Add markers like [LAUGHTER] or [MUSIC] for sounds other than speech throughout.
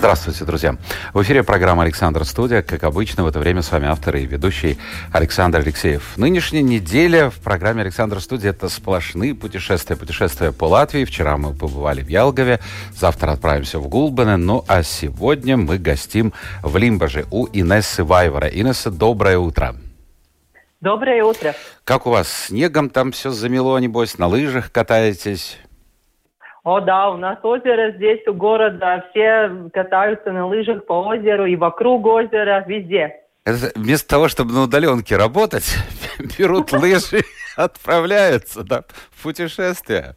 Здравствуйте, друзья. В эфире программа «Александр Студия». Как обычно, в это время с вами автор и ведущий Александр Алексеев. Нынешняя неделя в программе «Александр Студия» — это сплошные путешествия. Путешествия по Латвии. Вчера мы побывали в Ялгове, завтра отправимся в Гулбене. Ну, а сегодня мы гостим в Лимбаже у Инессы Вайвара. Инесса, доброе утро. Доброе утро. Как у вас? Снегом там все замело, небось? На лыжах катаетесь? О, да, у нас озеро здесь у города, все катаются на лыжах по озеру и вокруг озера, везде. Это вместо того, чтобы на удаленке работать, [LAUGHS] берут лыжи, отправляются да, в путешествие.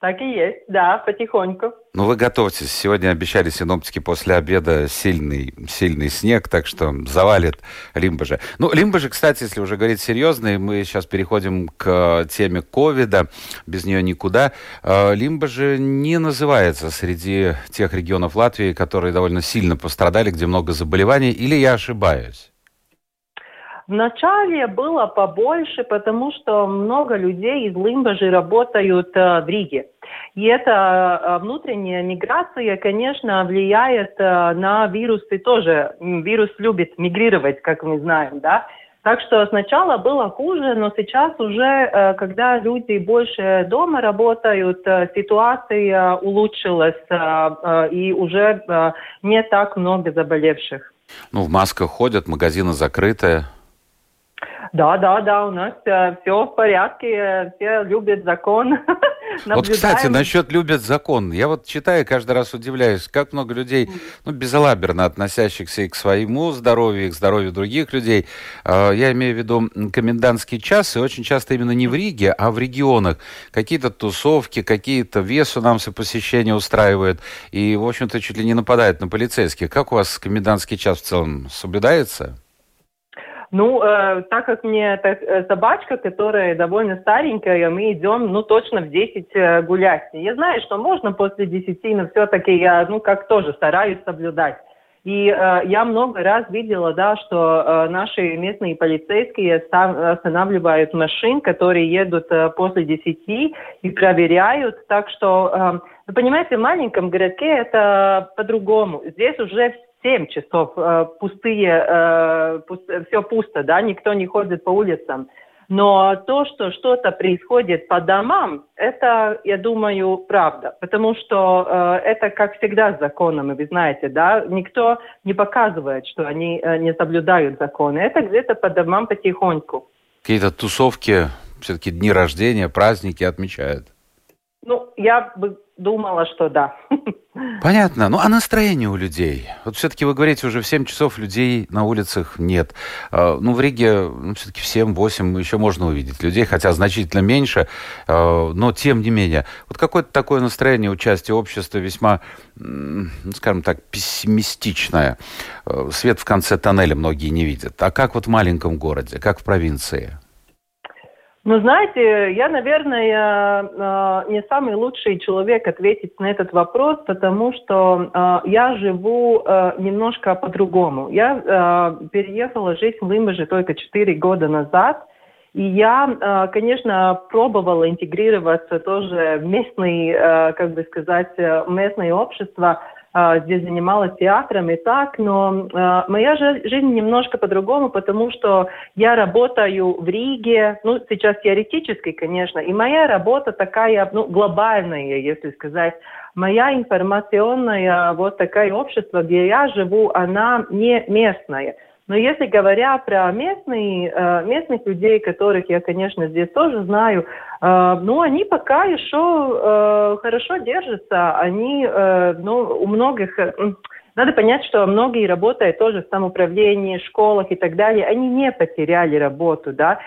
Так и есть, да, потихоньку. Ну, вы готовьтесь. Сегодня обещали синоптики после обеда сильный, сильный снег, так что завалит Лимбажи. Ну, Лимбажи, кстати, если уже говорить серьезно, и мы сейчас переходим к теме ковида, без нее никуда. Э, Лимбажи не называется среди тех регионов Латвии, которые довольно сильно пострадали, где много заболеваний, или я ошибаюсь? Вначале было побольше, потому что много людей из Лимбажи работают э, в Риге. И эта э, внутренняя миграция, конечно, влияет э, на вирусы тоже. Вирус любит мигрировать, как мы знаем, да. Так что сначала было хуже, но сейчас уже, когда люди больше дома работают, ситуация улучшилась, и уже не так много заболевших. Ну, в масках ходят, магазины закрыты. Да, да, да, у нас э, все в порядке, все любят закон. [LAUGHS] Вот, кстати, насчет любят закон. Я вот читаю, каждый раз удивляюсь, как много людей, ну, безалаберно относящихся и к своему здоровью, и к здоровью других людей. Э, я имею в виду комендантский час, и очень часто именно не в Риге, а в регионах. Какие-то тусовки, какие-то весу нам все посещения устраивают, и, в общем-то, чуть ли не нападают на полицейских. Как у вас комендантский час в целом соблюдается? Ну, э, так как мне это э, собачка, которая довольно старенькая, мы идем, ну, точно в 10 э, гулять. Я знаю, что можно после 10, но все-таки я, ну, как тоже стараюсь соблюдать. И э, я много раз видела, да, что э, наши местные полицейские останавливают машин, которые едут э, после 10 и проверяют. Так что, э, вы понимаете, в маленьком городке это по-другому. Здесь уже 7 часов э, пустые, э, пуст, все пусто, да, никто не ходит по улицам. Но то, что что-то происходит по домам, это, я думаю, правда. Потому что э, это, как всегда, с законами, вы знаете, да, никто не показывает, что они э, не соблюдают законы. Это где-то по домам потихоньку. Какие-то тусовки, все-таки дни рождения, праздники отмечают? Ну, я бы думала, что да. Понятно. Ну, а настроение у людей? Вот все-таки вы говорите, уже в 7 часов людей на улицах нет. А, ну, в Риге ну, все-таки в 7-8 еще можно увидеть людей, хотя значительно меньше, а, но тем не менее. Вот какое-то такое настроение участия общества весьма, ну, скажем так, пессимистичное. А, свет в конце тоннеля многие не видят. А как вот в маленьком городе, как в провинции? Ну, знаете, я, наверное, э, не самый лучший человек ответить на этот вопрос, потому что э, я живу э, немножко по-другому. Я переехала жить в Лимбаже только 4 года назад, и я, конечно, пробовала интегрироваться тоже в местный, как бы сказать, местное общество – здесь занималась театром и так, но э, моя жизнь немножко по-другому, потому что я работаю в Риге, ну, сейчас теоретически, конечно, и моя работа такая, ну, глобальная, если сказать. Моя информационная вот такая общество, где я живу, она не местная. Но если говоря про местные, э, местных людей, которых я, конечно, здесь тоже знаю, э, ну, они пока еще э, хорошо держатся. Они, ну, у многих... Надо понять, что многие работают тоже в самоуправлении, школах и так далее. Они не потеряли работу, да.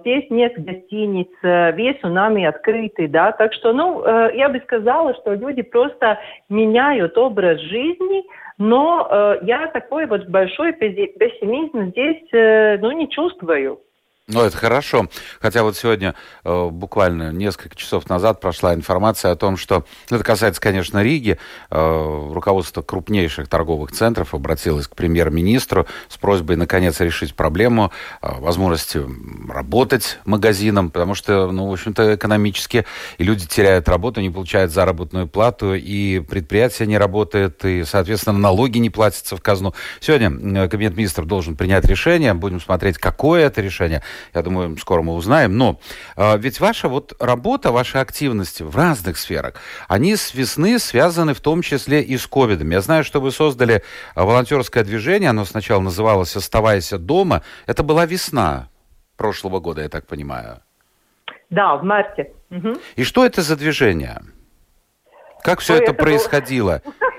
Здесь нет гостиниц, весь у нами открытый, да. Так что, ну, я бы сказала, что люди просто меняют образ жизни, но э, я такой вот большой пессимизм здесь, э, ну, не чувствую. Ну, это хорошо. Хотя вот сегодня, э, буквально несколько часов назад, прошла информация о том, что, ну, это касается, конечно, Риги, э, руководство крупнейших торговых центров обратилось к премьер-министру с просьбой, наконец, решить проблему э, возможности работать магазином, потому что, ну, в общем-то, экономически и люди теряют работу, не получают заработную плату, и предприятие не работает, и, соответственно, налоги не платятся в казну. Сегодня э, Кабинет министров должен принять решение, будем смотреть, какое это решение – я думаю, скоро мы узнаем. Но э, ведь ваша вот работа, ваши активности в разных сферах, они с весны связаны в том числе и с ковидом. Я знаю, что вы создали а, волонтерское движение, оно сначала называлось «Оставайся дома». Это была весна прошлого года, я так понимаю. Да, в марте. Угу. И что это за движение? Как все Ой, это, это происходило? [LAUGHS] Было...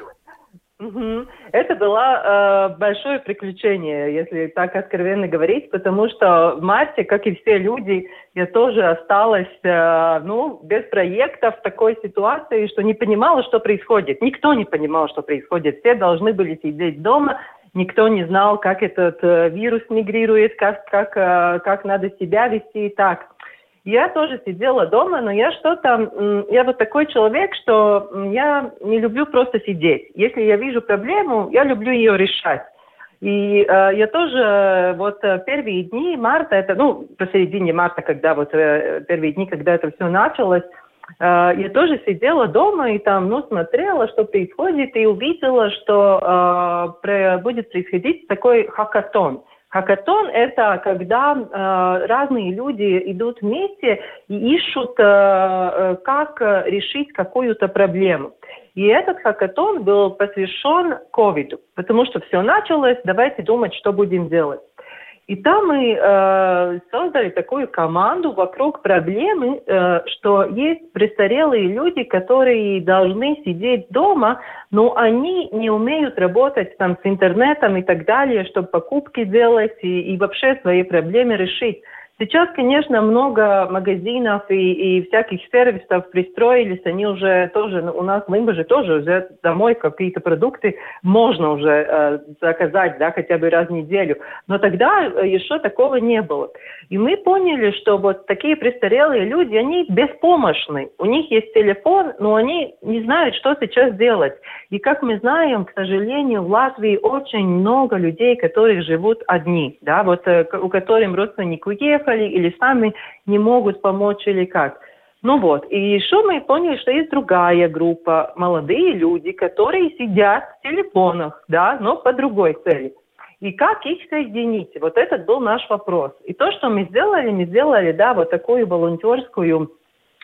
Это было э, большое приключение, если так откровенно говорить, потому что в марте, как и все люди, я тоже осталась э, ну, без проекта в такой ситуации, что не понимала, что происходит. Никто не понимал, что происходит. Все должны были сидеть дома, никто не знал, как этот э, вирус мигрирует, как, как, э, как надо себя вести и так. Я тоже сидела дома, но я что-то, я вот такой человек, что я не люблю просто сидеть. Если я вижу проблему, я люблю ее решать. И э, я тоже вот э, первые дни марта, это, ну, посередине марта, когда вот э, первые дни, когда это все началось, э, я тоже сидела дома и там, ну, смотрела, что происходит, и увидела, что э, будет происходить такой хакатон – Хакатон – это когда э, разные люди идут вместе и ищут, э, э как решить какую-то проблему. И этот хакатон был посвящен ковиду, потому что все началось, давайте думать, что будем делать. И там мы э, создали такую команду вокруг проблемы, э, что есть престарелые люди, которые должны сидеть дома, но они не умеют работать там с интернетом и так далее, чтобы покупки делать и, и вообще свои проблемы решить. Сейчас, конечно, много магазинов и, и всяких сервисов пристроились, они уже тоже, ну, у нас в Лимбаже тоже уже домой какие-то продукты можно уже э, заказать, да, хотя бы раз в неделю. Но тогда э, еще такого не было. И мы поняли, что вот такие престарелые люди, они беспомощны. У них есть телефон, но они не знают, что сейчас делать. И как мы знаем, к сожалению, в Латвии очень много людей, которые живут одни, да, вот э, у которых родственники уехали, уехали или сами не могут помочь или как. Ну вот, и еще мы поняли, что есть другая группа, молодые люди, которые сидят в телефонах, да, но по другой цели. И как их соединить? Вот этот был наш вопрос. И то, что мы сделали, мы сделали, да, вот такую волонтерскую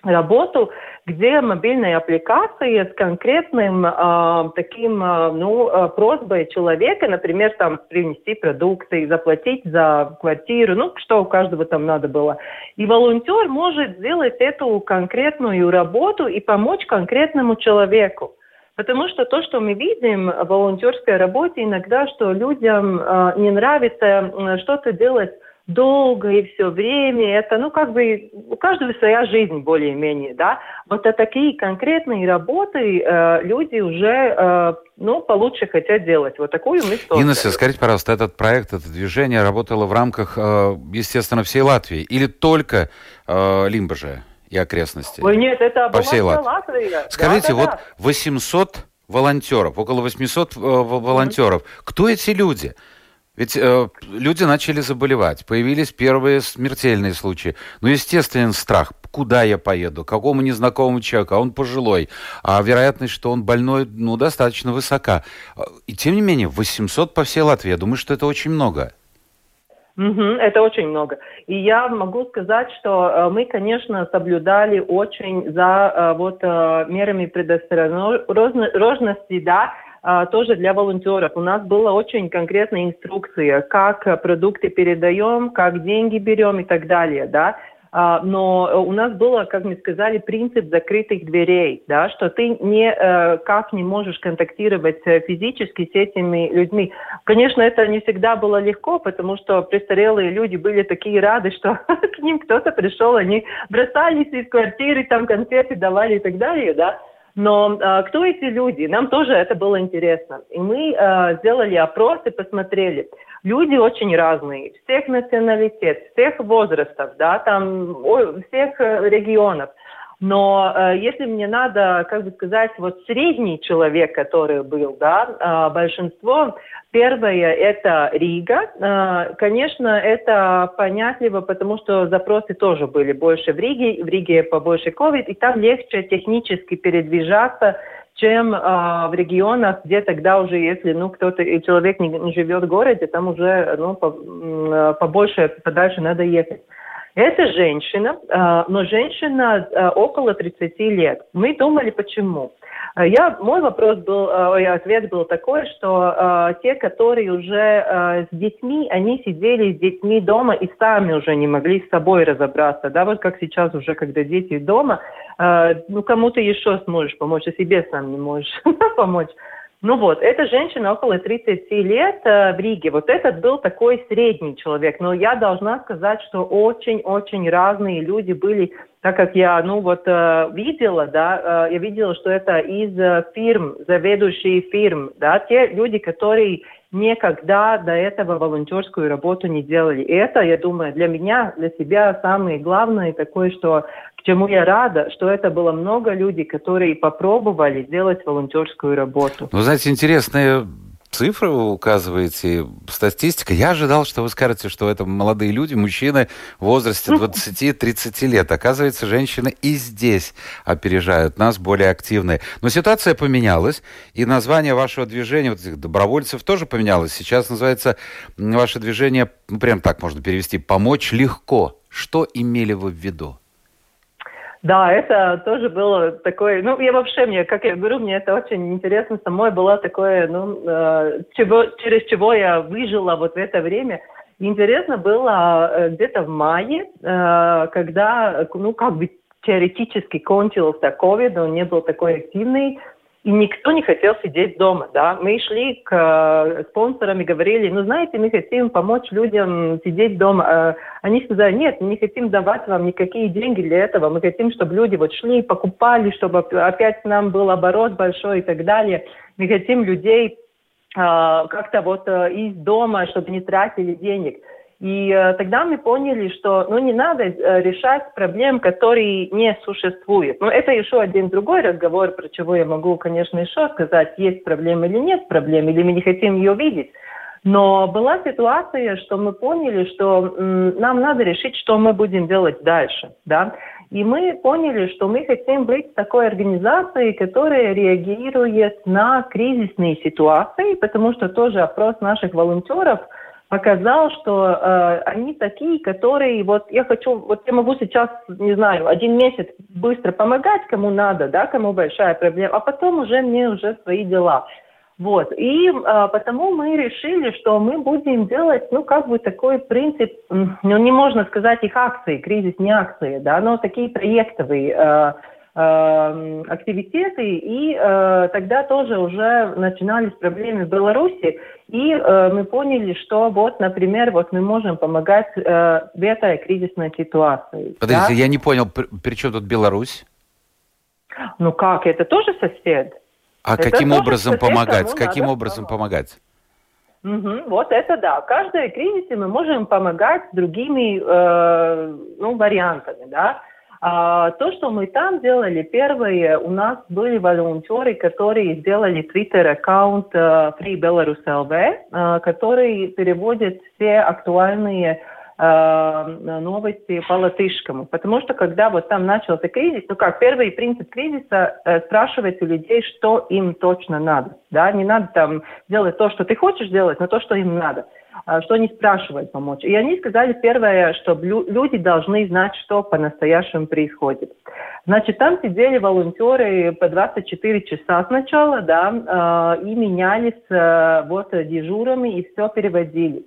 работу, где мобильная аппликация с конкретным э, таким, э, ну, э, просьбой человека, например, там принести продукты, заплатить за квартиру, ну, что у каждого там надо было. И волонтер может сделать эту конкретную работу и помочь конкретному человеку. Потому что то, что мы видим в волонтерской работе иногда, что людям э, не нравится э, что-то делать долго и все время. Это, ну, как бы, у каждого своя жизнь более-менее, да. Вот а такие конкретные работы э, люди уже, э, ну, получше хотят делать. Вот такую мы создали. Инна, скажите, пожалуйста, этот проект, это движение работало в рамках, э, естественно, всей Латвии или только э, Лимбажа и окрестности? Ой, нет, это по всей Латвии. Латвия. Скажите, да, да, вот да. 800 волонтеров, около 800 э, волонтеров. Mm-hmm. Кто эти люди? Ведь э, люди начали заболевать, появились первые смертельные случаи. Ну, естественно, страх. Куда я поеду? Какому незнакомому человеку? А он пожилой. А вероятность, что он больной, ну, достаточно высока. И тем не менее, 800 по всей Латвии. Я думаю, что это очень много. Это очень много. И я могу сказать, что э, мы, конечно, соблюдали очень за э, вот э, мерами предосторожности, да, а, тоже для волонтеров. У нас была очень конкретная инструкция, как продукты передаем, как деньги берем и так далее, да. А, но у нас было, как мы сказали, принцип закрытых дверей, да, что ты не э, как не можешь контактировать физически с этими людьми. Конечно, это не всегда было легко, потому что престарелые люди были такие рады, что [LAUGHS] к ним кто-то пришел, они бросались из квартиры, там конфеты давали и так далее, да. Но э, кто эти люди? Нам тоже это было интересно. И мы э, сделали опрос и посмотрели. люди очень разные, всех националитет, всех возрастов, да, там, всех э, регионов. Но э, если мне надо, как бы сказать, вот средний человек, который был, да, э, большинство, первое это Рига. Э, конечно, это понятливо, потому что запросы тоже были больше в Риге, в Риге побольше COVID, и там легче технически передвижаться, чем э, в регионах, где тогда уже, если ну кто-то человек не, не живет в городе, там уже ну по, э, побольше подальше надо ехать. Это женщина, э, но женщина э, около 30 лет. Мы думали, почему. Э, я, мой вопрос был, ответ был такой, что те, которые уже с детьми, они сидели с детьми дома и сами уже не могли с собой разобраться. Да, вот как сейчас уже, когда дети дома, ну кому-то еще сможешь помочь, а себе сам не можешь [LAUGHS] помочь. Ну вот, эта женщина около 30 лет э, в Риге. Вот этот был такой средний человек. Но я должна сказать, что очень-очень разные люди были, так как я, ну вот, э, видела, да, э, я видела, что это из э, фирм, заведующие фирм, да, те люди, которые никогда до этого волонтерскую работу не делали. И это, я думаю, для меня, для себя самое главное такое, что к чему я рада, что это было много людей, которые попробовали сделать волонтерскую работу. Ну, знаете, интересная цифры вы указываете, статистика. Я ожидал, что вы скажете, что это молодые люди, мужчины в возрасте 20-30 лет. Оказывается, женщины и здесь опережают нас, более активные. Но ситуация поменялась, и название вашего движения, вот этих добровольцев, тоже поменялось. Сейчас называется ваше движение, ну, прям так можно перевести, «Помочь легко». Что имели вы в виду? Да, это тоже было такое, ну, я вообще, мне, как я говорю, мне это очень интересно самой было такое, ну, э, чего, через чего я выжила вот в это время. Интересно было э, где-то в мае, э, когда, ну, как бы теоретически кончился ковид, он не был такой активный, никто не хотел сидеть дома, да. Мы шли к э, спонсорам и говорили, ну, знаете, мы хотим помочь людям сидеть дома. Э, они сказали, нет, мы не хотим давать вам никакие деньги для этого. Мы хотим, чтобы люди вот шли, покупали, чтобы опять нам был оборот большой и так далее. Мы хотим людей э, как-то вот э, из дома, чтобы не тратили денег. И э, тогда мы поняли, что ну, не надо э, решать проблем, которые не существуют. Но это еще один другой разговор, про чего я могу, конечно, еще сказать, есть проблема или нет проблем, или мы не хотим ее видеть. Но была ситуация, что мы поняли, что нам надо решить, что мы будем делать дальше. Да? И мы поняли, что мы хотим быть такой организацией, которая реагирует на кризисные ситуации, потому что тоже опрос наших волонтеров – показал, что э, они такие, которые вот я хочу, вот я могу сейчас, не знаю, один месяц быстро помогать, кому надо, да, кому большая проблема, а потом уже мне уже свои дела. Вот. И э, потому мы решили, что мы будем делать, ну, как бы такой принцип, ну, не можно сказать их акции, кризис не акции, да, но такие проектовые э, активитеты, и э, тогда тоже уже начинались проблемы в Беларуси, и э, мы поняли, что вот, например, вот мы можем помогать э, в этой кризисной ситуации. Подождите, да? я не понял, при, при чем тут Беларусь? Ну как, это тоже сосед. А это каким образом сосед, помогать? С каким образом помогать? Угу, вот это да. В каждой кризисе мы можем помогать другими э, ну, вариантами, да. А, то, что мы там делали, первые у нас были волонтеры, которые сделали твиттер-аккаунт uh, Free Belarus LV, uh, который переводит все актуальные uh, новости по латышскому. Потому что когда вот там начался кризис, ну как, первый принцип кризиса uh, спрашивать у людей, что им точно надо. Да? Не надо там делать то, что ты хочешь делать, но то, что им надо. А, что они спрашивают помочь. И они сказали первое, что люди должны знать, что по-настоящему происходит. Значит, там сидели волонтеры по 24 часа сначала, да, а, и менялись а, вот дежурами и все переводили.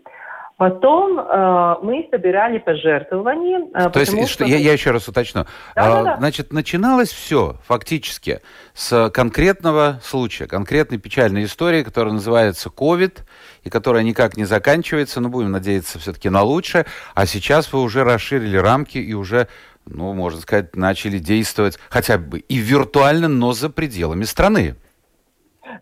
Потом э, мы собирали пожертвования. Э, То есть, что, я, я еще раз уточню. Да, а, да, Значит, начиналось все фактически с конкретного случая, конкретной печальной истории, которая называется COVID, и которая никак не заканчивается, но будем надеяться все-таки на лучшее. А сейчас вы уже расширили рамки и уже ну, можно сказать, начали действовать хотя бы и виртуально, но за пределами страны.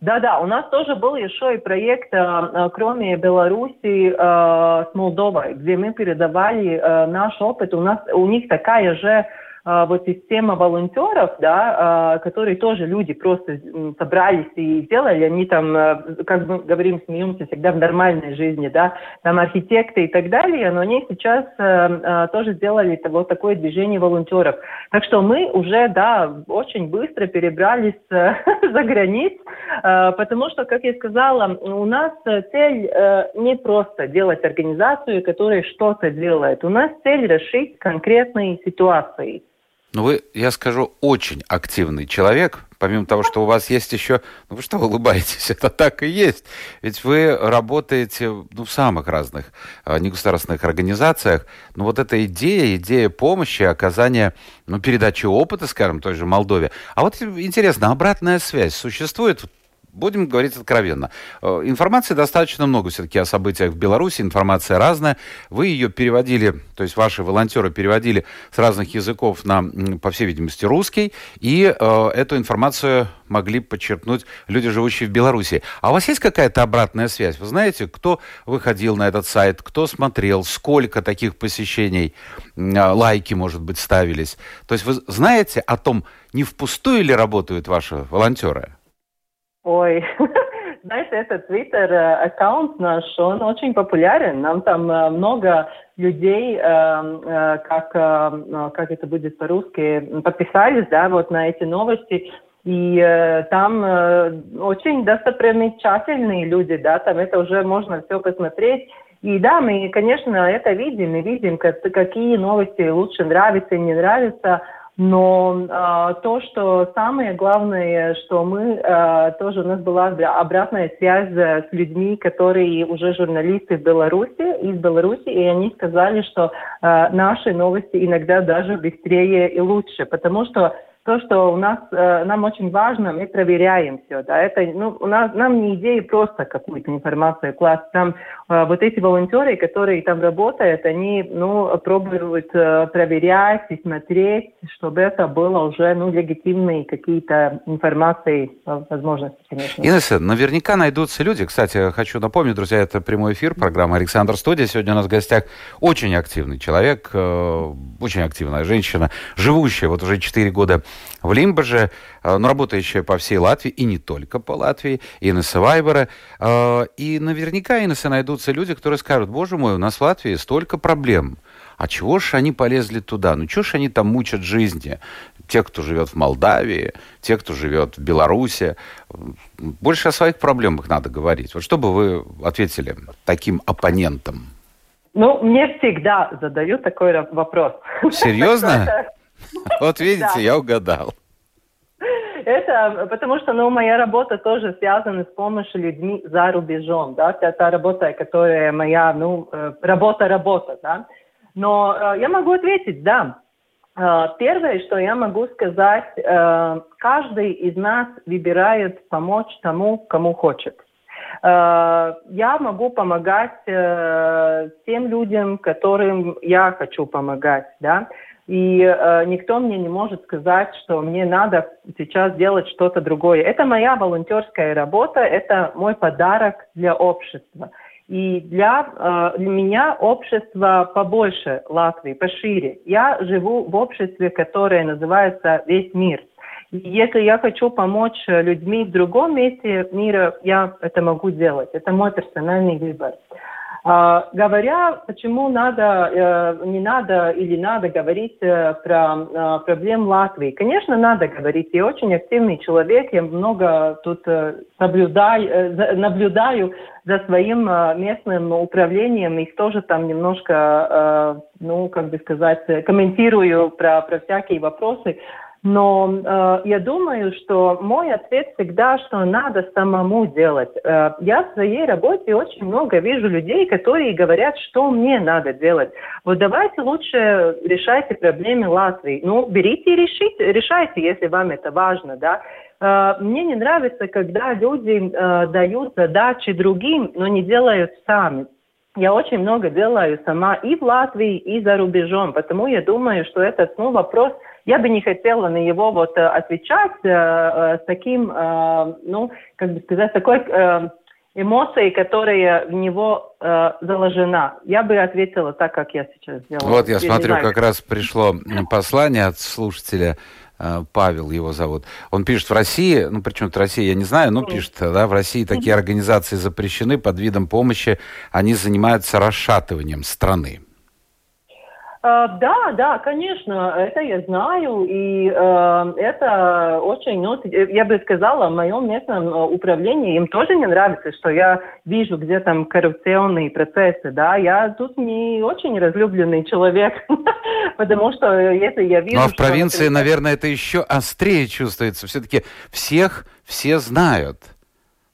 Да-да, у нас тоже был еще и проект, э, кроме Беларуси, с Молдовой, где мы передавали наш опыт. У нас у них такая же вот система волонтеров, да, а, которые тоже люди просто собрались и делали, они там, а, как мы говорим, смеемся всегда в нормальной жизни, да, там архитекты и так далее, но они сейчас тоже сделали вот такое движение волонтеров. Так что мы уже, да, очень быстро перебрались [LAUGHS] за границ, потому что, как я сказала, у нас цель не просто делать организацию, которая что-то делает. У нас цель решить конкретные ситуации. Ну, вы, я скажу, очень активный человек, помимо того, что у вас есть еще... Ну, вы что улыбаетесь? [LAUGHS] Это так и есть. Ведь вы работаете ну, в самых разных э, негосударственных организациях. Но вот эта идея, идея помощи, оказания, ну, передачи опыта, скажем, той же Молдове. А вот интересно, обратная связь существует? Будем говорить откровенно. Э, информации достаточно много все-таки о событиях в Беларуси. Информация разная. Вы ее переводили, то есть ваши волонтеры переводили с разных языков на, по всей видимости, русский. И э, эту информацию могли подчеркнуть люди, живущие в Беларуси. А у вас есть какая-то обратная связь? Вы знаете, кто выходил на этот сайт, кто смотрел, сколько таких посещений, э, лайки, может быть, ставились? То есть вы знаете о том, не впустую ли работают ваши волонтеры? Ой, [LAUGHS] знаете, этот Twitter-аккаунт наш, он очень популярен. Нам там много людей, как, как это будет по-русски, подписались, да, вот на эти новости. И э, там э, очень достопримечательные люди, да, там это уже можно все посмотреть. И да, мы, конечно, это видим, мы видим, как, какие новости лучше нравятся, не нравятся. Но э, то, что самое главное, что мы э, тоже у нас была обратная связь с людьми, которые уже журналисты в Беларуси, из Беларуси, и они сказали, что э, наши новости иногда даже быстрее и лучше, потому что то, что у нас, э, нам очень важно, мы проверяем все, да, это, ну, у нас, нам не идея просто какую-то информацию класть, там э, вот эти волонтеры, которые там работают, они, ну, пробуют э, проверять и смотреть, чтобы это было уже, ну, легитимные какие-то информации, возможности, конечно. Инесса, наверняка найдутся люди, кстати, хочу напомнить, друзья, это прямой эфир, программа «Александр Студия», сегодня у нас в гостях очень активный человек, очень активная женщина, живущая вот уже 4 года в Лимбаже, э, но работающая по всей Латвии, и не только по Латвии, Инесса Вайбера. Э, и наверняка, Инесса, найдутся люди, которые скажут, боже мой, у нас в Латвии столько проблем. А чего ж они полезли туда? Ну, чего ж они там мучат жизни? Те, кто живет в Молдавии, те, кто живет в Беларуси. Больше о своих проблемах надо говорить. Вот что бы вы ответили таким оппонентам? Ну, мне всегда задают такой вопрос. Серьезно? [LAUGHS] Вот видите, я угадал. Это потому что, ну, моя работа тоже связана с помощью людьми за рубежом, да, это та работа, которая моя, ну, э, работа-работа, да. Но э, я могу ответить, да. Э, первое, что я могу сказать, каждый из нас выбирает помочь тому, кому хочет. Я могу помогать тем людям, которым я хочу помогать, да. И э, никто мне не может сказать, что мне надо сейчас делать что-то другое. Это моя волонтерская работа, это мой подарок для общества. И для, э, для меня общество побольше Латвии, пошире. Я живу в обществе, которое называется «Весь мир». Если я хочу помочь людьми в другом месте мира, я это могу делать. Это мой персональный выбор. А, говоря, почему надо, э, не надо или надо говорить э, про э, проблем Латвии. Конечно, надо говорить. Я очень активный человек, я много тут наблюдаю, наблюдаю за своим местным управлением, их тоже там немножко, ну, как бы сказать, комментирую про, про всякие вопросы. Но э, я думаю, что мой ответ всегда, что надо самому делать. Э, я в своей работе очень много вижу людей, которые говорят, что мне надо делать. Вот давайте лучше решайте проблемы Латвии. Ну, берите и решите, решайте, если вам это важно, да. Э, мне не нравится, когда люди э, дают задачи другим, но не делают сами. Я очень много делаю сама и в Латвии, и за рубежом, потому я думаю, что этот ну, вопрос – я бы не хотела на него вот отвечать с таким, ну, как бы сказать, такой эмоцией, которая в него э, заложена. Я бы ответила так, как я сейчас сделала. Вот я, я смотрю, как раз пришло послание от слушателя. Павел его зовут. Он пишет в России, ну причем это Россия, я не знаю, но пишет, да, в России такие организации запрещены под видом помощи, они занимаются расшатыванием страны. А, да, да, конечно, это я знаю, и э, это очень, ну, я бы сказала, в моем местном э, управлении им тоже не нравится, что я вижу, где там коррупционные процессы, да, я тут не очень разлюбленный человек, [LAUGHS] потому что если я вижу... Ну, а в провинции, наверное, это еще острее чувствуется, все-таки всех все знают.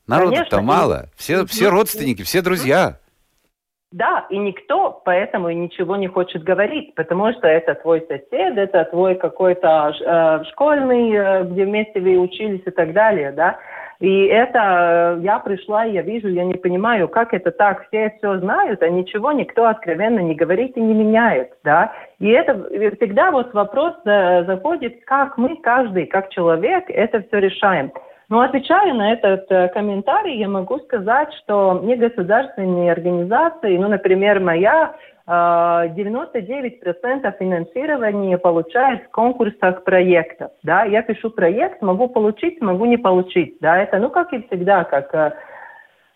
Народу-то мало, все, все родственники, все друзья. Да, и никто поэтому ничего не хочет говорить, потому что это твой сосед, это твой какой-то э, школьный, э, где вместе вы учились и так далее, да. И это э, я пришла, я вижу, я не понимаю, как это так, все все знают, а ничего никто откровенно не говорит и не меняет, да. И это всегда вот вопрос э, заходит, как мы, каждый, как человек, это все решаем. Но отвечая на этот э, комментарий, я могу сказать, что негосударственные организации, ну, например, моя, э, 99% финансирования получает в конкурсах проектов. Да? Я пишу проект, могу получить, могу не получить. Да? Это, ну, как и всегда, как э, Э,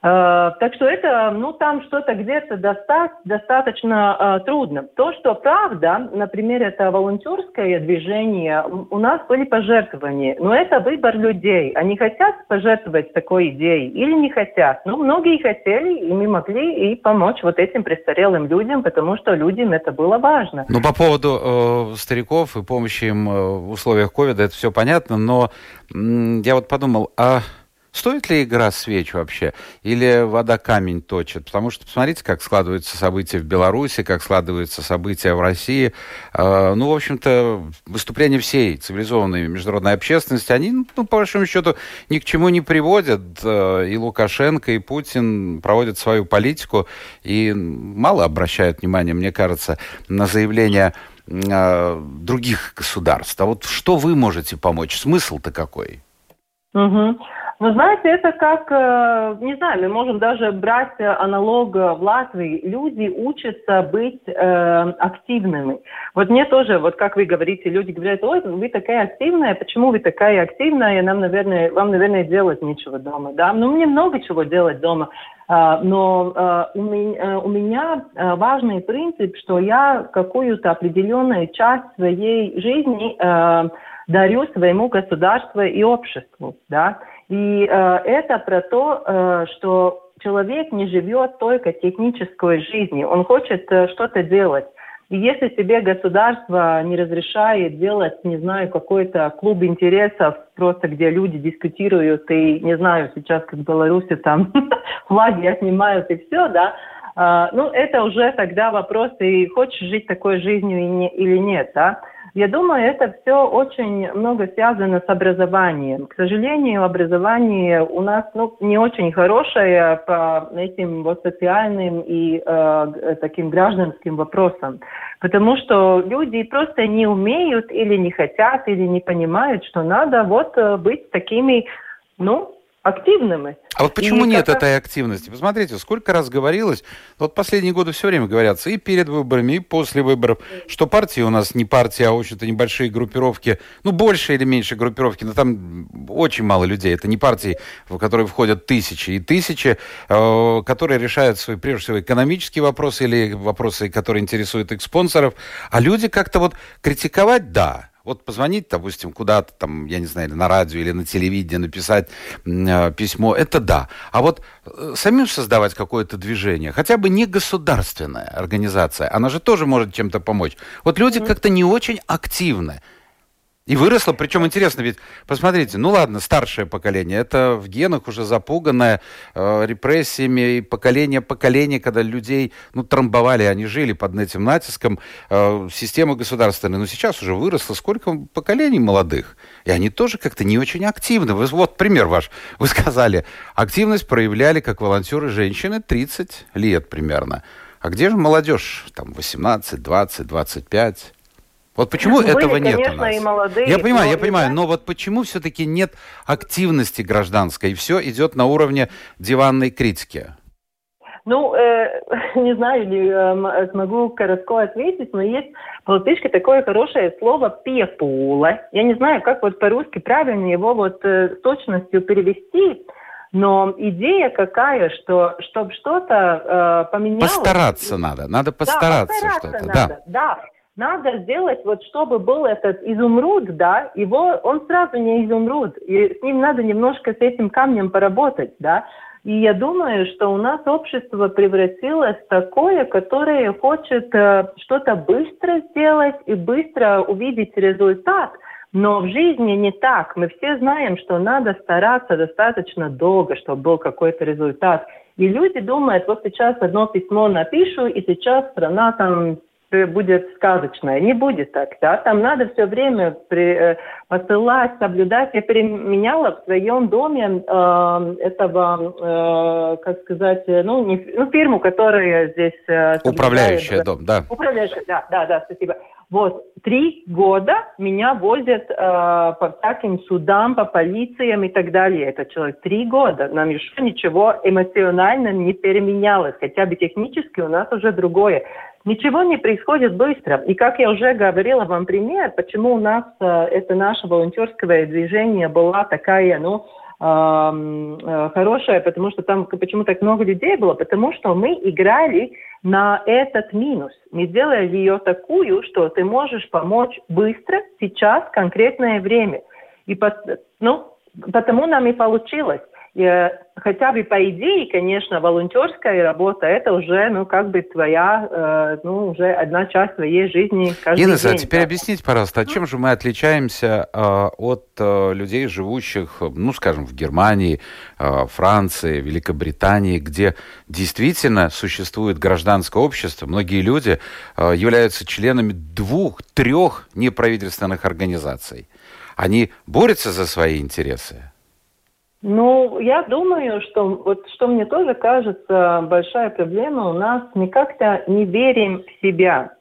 так что это, ну, там что-то где-то достать достаточно э, трудно. То, что правда, например, это волонтерское движение, у нас были пожертвования, но это выбор людей. Они хотят пожертвовать такой идеей или не хотят. Ну, многие хотели, и мы могли и помочь вот этим престарелым людям, потому что людям это было важно. Ну, по поводу э, стариков и помощи им э, в условиях ковида, это все понятно, но я вот подумал, а Стоит ли игра свеч вообще? Или вода камень точит? Потому что посмотрите, как складываются события в Беларуси, как складываются события в России. Э, ну, в общем-то, выступления всей цивилизованной международной общественности, они, ну, по большому счету, ни к чему не приводят. Э, и Лукашенко, и Путин проводят свою политику и мало обращают внимание, мне кажется, на заявления э, других государств. А вот что вы можете помочь? Смысл-то какой? Угу. Ну, знаете, это как, э, не знаю, мы можем даже брать аналог в Латвии. Люди учатся быть э, активными. Вот мне тоже, вот как вы говорите, люди говорят, ой, вы такая активная, почему вы такая активная, нам, наверное, вам, наверное, делать нечего дома, да? Ну, мне много чего делать дома. Uh, но uh, у меня важный принцип, что я какую-то определенную часть своей жизни дарю своему государству и обществу, да. И э, это про то, э, что человек не живет только технической жизнью, он хочет э, что-то делать. И если тебе государство не разрешает делать, не знаю, какой-то клуб интересов, просто где люди дискутируют, и, не знаю, сейчас как в Беларуси там [LAUGHS] флаги отнимают и все, да, Uh, ну, это уже тогда вопрос, ты хочешь жить такой жизнью или нет, да. Я думаю, это все очень много связано с образованием. К сожалению, образование у нас ну, не очень хорошее по этим вот социальным и э, таким гражданским вопросам. Потому что люди просто не умеют или не хотят, или не понимают, что надо вот э, быть такими, ну, активными. А вот почему и нет как... этой активности? Посмотрите, сколько раз говорилось, вот последние годы все время говорятся и перед выборами, и после выборов, что партии у нас не партия, а, очень-то, небольшие группировки, ну, больше или меньше группировки, но там очень мало людей. Это не партии, в которые входят тысячи и тысячи, э, которые решают свои, прежде всего, экономические вопросы или вопросы, которые интересуют их спонсоров, а люди как-то вот критиковать, да, вот позвонить, допустим, куда-то там, я не знаю, на радио или на телевидении, написать э, письмо, это да. А вот э, самим создавать какое-то движение, хотя бы не государственная организация, она же тоже может чем-то помочь. Вот люди mm-hmm. как-то не очень активны. И выросло, причем интересно, ведь, посмотрите, ну ладно, старшее поколение, это в генах уже запуганное э, репрессиями, и поколение поколения, когда людей, ну, трамбовали, они жили под этим натиском э, системы государственной. Но сейчас уже выросло сколько поколений молодых, и они тоже как-то не очень активны. Вы, вот пример ваш, вы сказали, активность проявляли как волонтеры женщины 30 лет примерно. А где же молодежь? Там 18, 20, 25? Вот почему Были, этого нет конечно, у нас? И молодые, я понимаю, я но понимаю, да. но вот почему все-таки нет активности гражданской, и все идет на уровне диванной критики? Ну, э, [LAUGHS] не знаю, ли э, смогу коротко ответить, но есть по латышски такое хорошее слово «пепула». Я не знаю, как вот по-русски правильно его вот э, с точностью перевести, но идея какая, что чтобы что-то э, поменялось... Постараться надо, надо постараться, да, постараться что-то, надо, да. да. Надо сделать, вот чтобы был этот изумруд, да, его, он сразу не изумруд, и с ним надо немножко с этим камнем поработать, да. И я думаю, что у нас общество превратилось в такое, которое хочет э, что-то быстро сделать и быстро увидеть результат. Но в жизни не так. Мы все знаем, что надо стараться достаточно долго, чтобы был какой-то результат. И люди думают, вот сейчас одно письмо напишу, и сейчас страна там будет сказочная. Не будет так, да. Там надо все время при, э, посылать, соблюдать. Я переменяла в своем доме э, этого, э, как сказать, ну, не, ну, фирму, которая здесь... Э, Управляющая дом, да. Управляющая, да, да, да, спасибо. Вот, три года меня возят э, по всяким судам, по полициям и так далее. Это человек три года. Нам еще ничего эмоционально не переменялось. Хотя бы технически у нас уже другое. Ничего не происходит быстро. И как я уже говорила вам пример, почему у нас э, это наше волонтерское движение была такая, ну, э, хорошая, потому что там почему так много людей было, потому что мы играли на этот минус. Мы сделали ее такую, что ты можешь помочь быстро, сейчас, конкретное время. И ну, потому нам и получилось. И, хотя бы по идее, конечно, волонтерская работа это уже, ну, как бы твоя, э, ну, уже одна часть твоей жизни каждый Инесса, день. теперь да. объясните, пожалуйста, а чем же мы отличаемся э, от э, людей, живущих, ну, скажем, в Германии, э, Франции, Великобритании, где действительно существует гражданское общество, многие люди э, являются членами двух-трех неправительственных организаций. Они борются за свои интересы? Ну, я думаю, что вот что мне тоже кажется большая проблема, у нас мы как-то не верим в себя.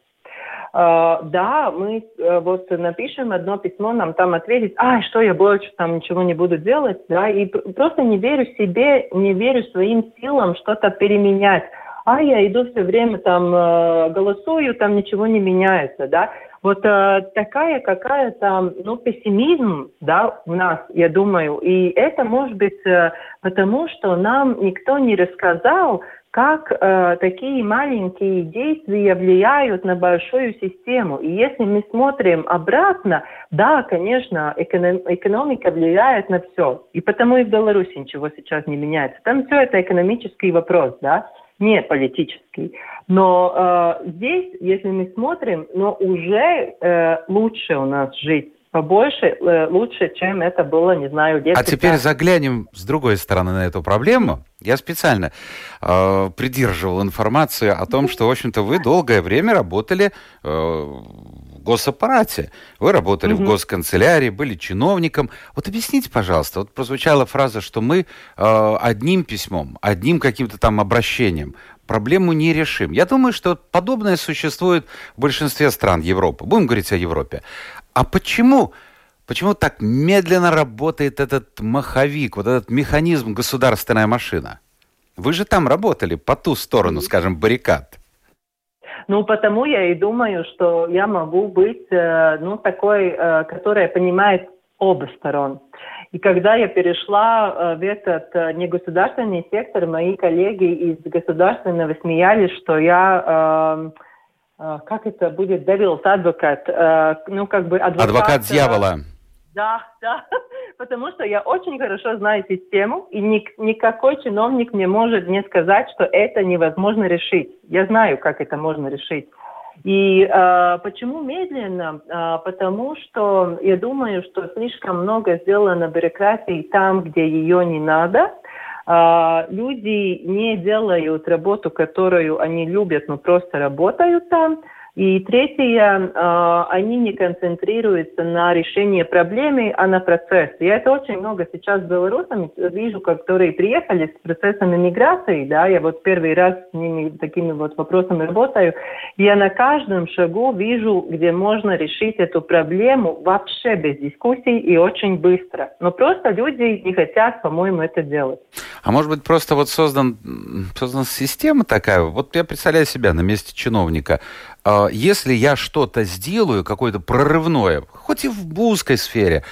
Uh, да, мы uh, вот напишем одно письмо, нам там ответить, а, что я больше там ничего не буду делать, да, и просто не верю себе, не верю своим силам что-то переменять. А я иду все время там uh, голосую, там ничего не меняется, да. Вот э, такая какая-то, ну, пессимизм, да, у нас, я думаю, и это может быть э, потому, что нам никто не рассказал, как э, такие маленькие действия влияют на большую систему. И если мы смотрим обратно, да, конечно, эконом, экономика влияет на все. И потому и в Беларуси ничего сейчас не меняется. Там все это экономический вопрос, да не политический. Но э, здесь, если мы смотрим, но уже э, лучше у нас жить побольше, э, лучше, чем это было, не знаю, 10 А теперь заглянем с другой стороны на эту проблему. Я специально э, придерживал информацию о том, что, в общем-то, вы долгое время работали э, в госаппарате. Вы работали Мгм. в госканцелярии, были чиновником. Вот объясните, пожалуйста, вот прозвучала фраза, что мы э, одним письмом, одним каким-то там обращением проблему не решим. Я думаю, что подобное существует в большинстве стран Европы. Будем говорить о Европе. А почему, почему так медленно работает этот маховик, вот этот механизм государственная машина? Вы же там работали по ту сторону, скажем, баррикад. Ну, потому я и думаю, что я могу быть, э, ну, такой, э, которая понимает оба сторон. И когда я перешла э, в этот негосударственный сектор, мои коллеги из государственного смеялись, что я, э, как это будет, devil's advocate, э, ну, как бы адвокат... Адвокат э, дьявола. Да, да, [LAUGHS] потому что я очень хорошо знаю систему, и ни, никакой чиновник не может мне сказать, что это невозможно решить. Я знаю, как это можно решить. И э, почему медленно? Э, потому что я думаю, что слишком много сделано бюрократии там, где ее не надо. Э, люди не делают работу, которую они любят, но просто работают там. И третье, э, они не концентрируются на решении проблемы, а на процессе. Я это очень много сейчас с белорусами вижу, которые приехали с процессом миграции, да, я вот первый раз с ними такими вот вопросами работаю, я на каждом шагу вижу, где можно решить эту проблему вообще без дискуссий и очень быстро. Но просто люди не хотят, по-моему, это делать. А может быть, просто вот создан, создана система такая, вот я представляю себя на месте чиновника, если я что-то сделаю, какое-то прорывное, хоть и в узкой сфере,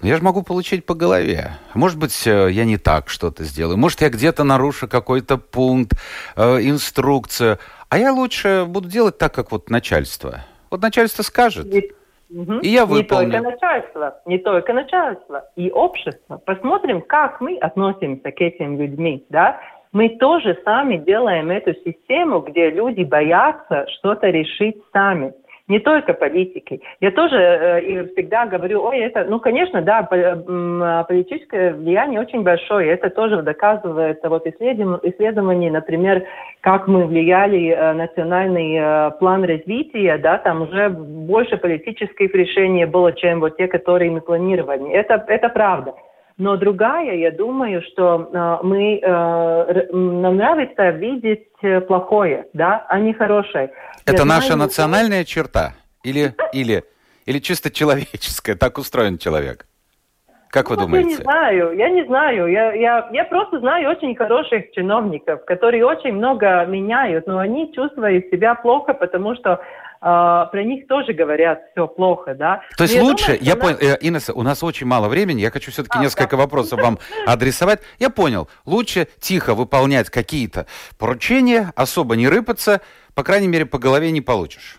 я же могу получить по голове. Может быть, э, я не так что-то сделаю. Может, я где-то нарушу какой-то пункт, э, инструкцию. А я лучше буду делать так, как вот начальство. Вот начальство скажет. И, угу. и я выполню. Не только начальство, не только начальство, и общество. Посмотрим, как мы относимся к этим людьми, да? Мы тоже сами делаем эту систему, где люди боятся что-то решить сами. Не только политики. Я тоже э, всегда говорю, ой, это, ну, конечно, да, политическое влияние очень большое. Это тоже доказывается вот исследование, например, как мы влияли э, национальный э, план развития, да, там уже больше политических решений было, чем вот те, которые мы планировали. Это, это правда. Но другая, я думаю, что э, мы, э, нам нравится видеть э, плохое, да, а не хорошее. Это я наша знаю, национальная что... черта? Или, или, или чисто человеческая? Так устроен человек? Как вы ну, думаете? Я не знаю, я не знаю. Я, я, я просто знаю очень хороших чиновников, которые очень много меняют, но они чувствуют себя плохо, потому что про них тоже говорят все плохо, да. То есть я лучше, думаю, я понял, э, Инесса, у нас очень мало времени, я хочу все-таки а, несколько да. вопросов вам адресовать. Я понял, лучше тихо выполнять какие-то поручения, особо не рыпаться, по крайней мере, по голове не получишь.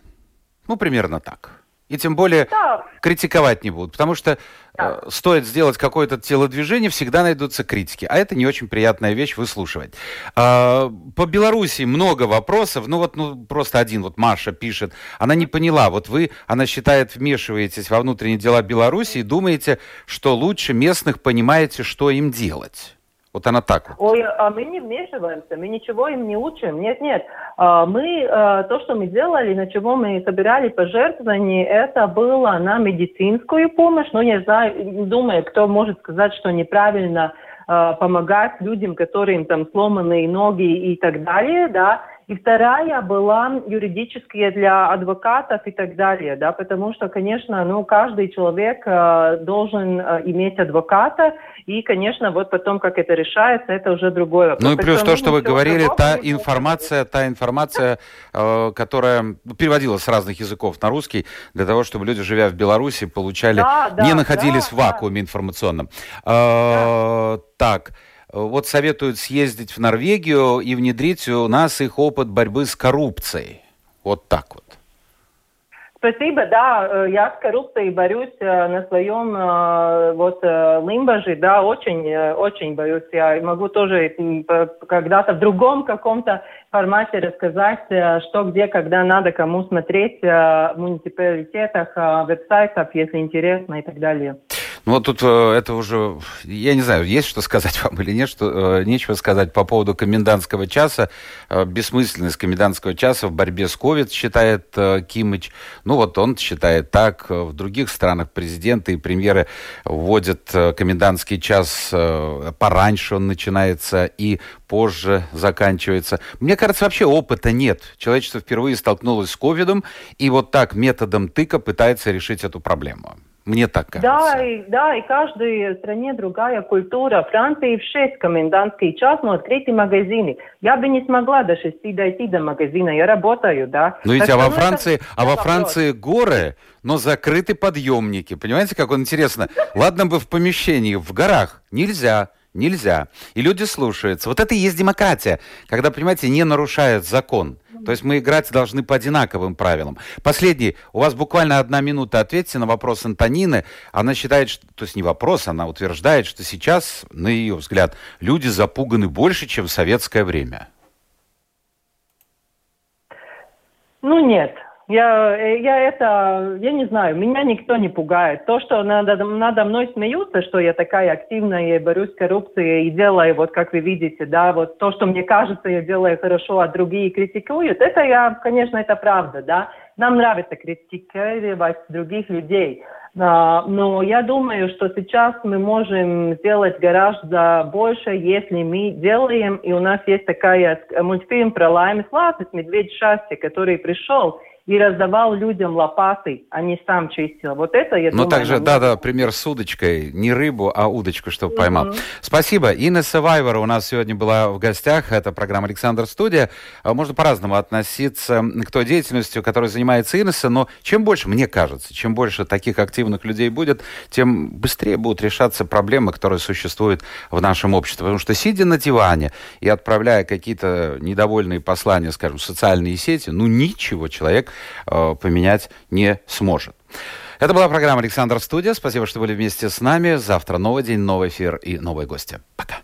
Ну, примерно так. И тем более да. критиковать не будут, потому что да. э, стоит сделать какое-то телодвижение, всегда найдутся критики. А это не очень приятная вещь выслушивать. Э, по Беларуси много вопросов. Ну вот ну, просто один, вот Маша пишет. Она не поняла. Вот вы, она считает, вмешиваетесь во внутренние дела Беларуси и думаете, что лучше местных понимаете, что им делать. Вот она так вот. Ой, а мы не вмешиваемся, мы ничего им не учим. Нет, нет. А, мы, а, то, что мы делали, на чего мы собирали пожертвования, это было на медицинскую помощь. Ну, не знаю, думаю, кто может сказать, что неправильно а, помогать людям, которым там сломанные ноги и так далее, да. И вторая была юридическая для адвокатов и так далее, да, потому что, конечно, ну, каждый человек э, должен э, иметь адвоката, и, конечно, вот потом, как это решается, это уже другое. Ну и плюс то, что вы говорили, та информация, та информация, э, которая переводилась с разных языков на русский, для того, чтобы люди, живя в Беларуси, получали, да, да, не находились да, в вакууме да. информационном. Э, да. Так. Вот советуют съездить в Норвегию и внедрить у нас их опыт борьбы с коррупцией. Вот так вот. Спасибо, да, э, я с коррупцией борюсь э, на своем э, вот лимбаже, да, очень, очень борюсь. Я могу тоже когда-то в другом каком-то формате рассказать, что, где, когда надо кому смотреть в муниципалитетах, веб-сайтах, если интересно и так далее. Ну вот тут э, это уже, я не знаю, есть что сказать вам или нет, что э, нечего сказать по поводу комендантского часа. Э, бессмысленность комендантского часа в борьбе с COVID, считает Кимыч. Ну вот он считает так. В других странах президенты и премьеры вводят комендантский час пораньше он начинается и позже заканчивается. Мне кажется, вообще опыта нет. Человечество впервые столкнулось с ковидом, и вот так методом тыка пытается решить эту проблему. Мне так кажется. Да, и, да, и каждой стране другая культура. Франции в 6 комендантский час, но открыты магазины. Я бы не смогла до 6 дойти до магазина, я работаю, да. Ну ведь, а во Франции, а во Франции горы, но закрыты подъемники. Понимаете, как он интересно? Ладно бы в помещении, в горах нельзя. Нельзя. И люди слушаются. Вот это и есть демократия, когда, понимаете, не нарушают закон. То есть мы играть должны по одинаковым правилам. Последний. У вас буквально одна минута. Ответьте на вопрос Антонины. Она считает, что... То есть не вопрос, она утверждает, что сейчас, на ее взгляд, люди запуганы больше, чем в советское время. Ну нет, я, я это, я не знаю, меня никто не пугает. То, что надо, надо мной смеются, что я такая активная, и борюсь с коррупцией и делаю, вот как вы видите, да, вот то, что мне кажется, я делаю хорошо, а другие критикуют, это я, конечно, это правда, да. нам нравится критиковать других людей. А, но я думаю, что сейчас мы можем сделать гораздо больше, если мы делаем, и у нас есть такая мультфильм про Лаймис Ласис, «Медведь счастья», который пришел, и раздавал людям лопаты, а не сам чистил. Вот это, я Ну, также, да-да, пример с удочкой. Не рыбу, а удочку, чтобы mm-hmm. поймал. Спасибо. Инна Савайвер у нас сегодня была в гостях. Это программа «Александр Студия». А, можно по-разному относиться к той деятельности, которой занимается Инесса, но чем больше, мне кажется, чем больше таких активных людей будет, тем быстрее будут решаться проблемы, которые существуют в нашем обществе. Потому что, сидя на диване и отправляя какие-то недовольные послания, скажем, в социальные сети, ну, ничего человек поменять не сможет. Это была программа «Александр Студия». Спасибо, что были вместе с нами. Завтра новый день, новый эфир и новые гости. Пока.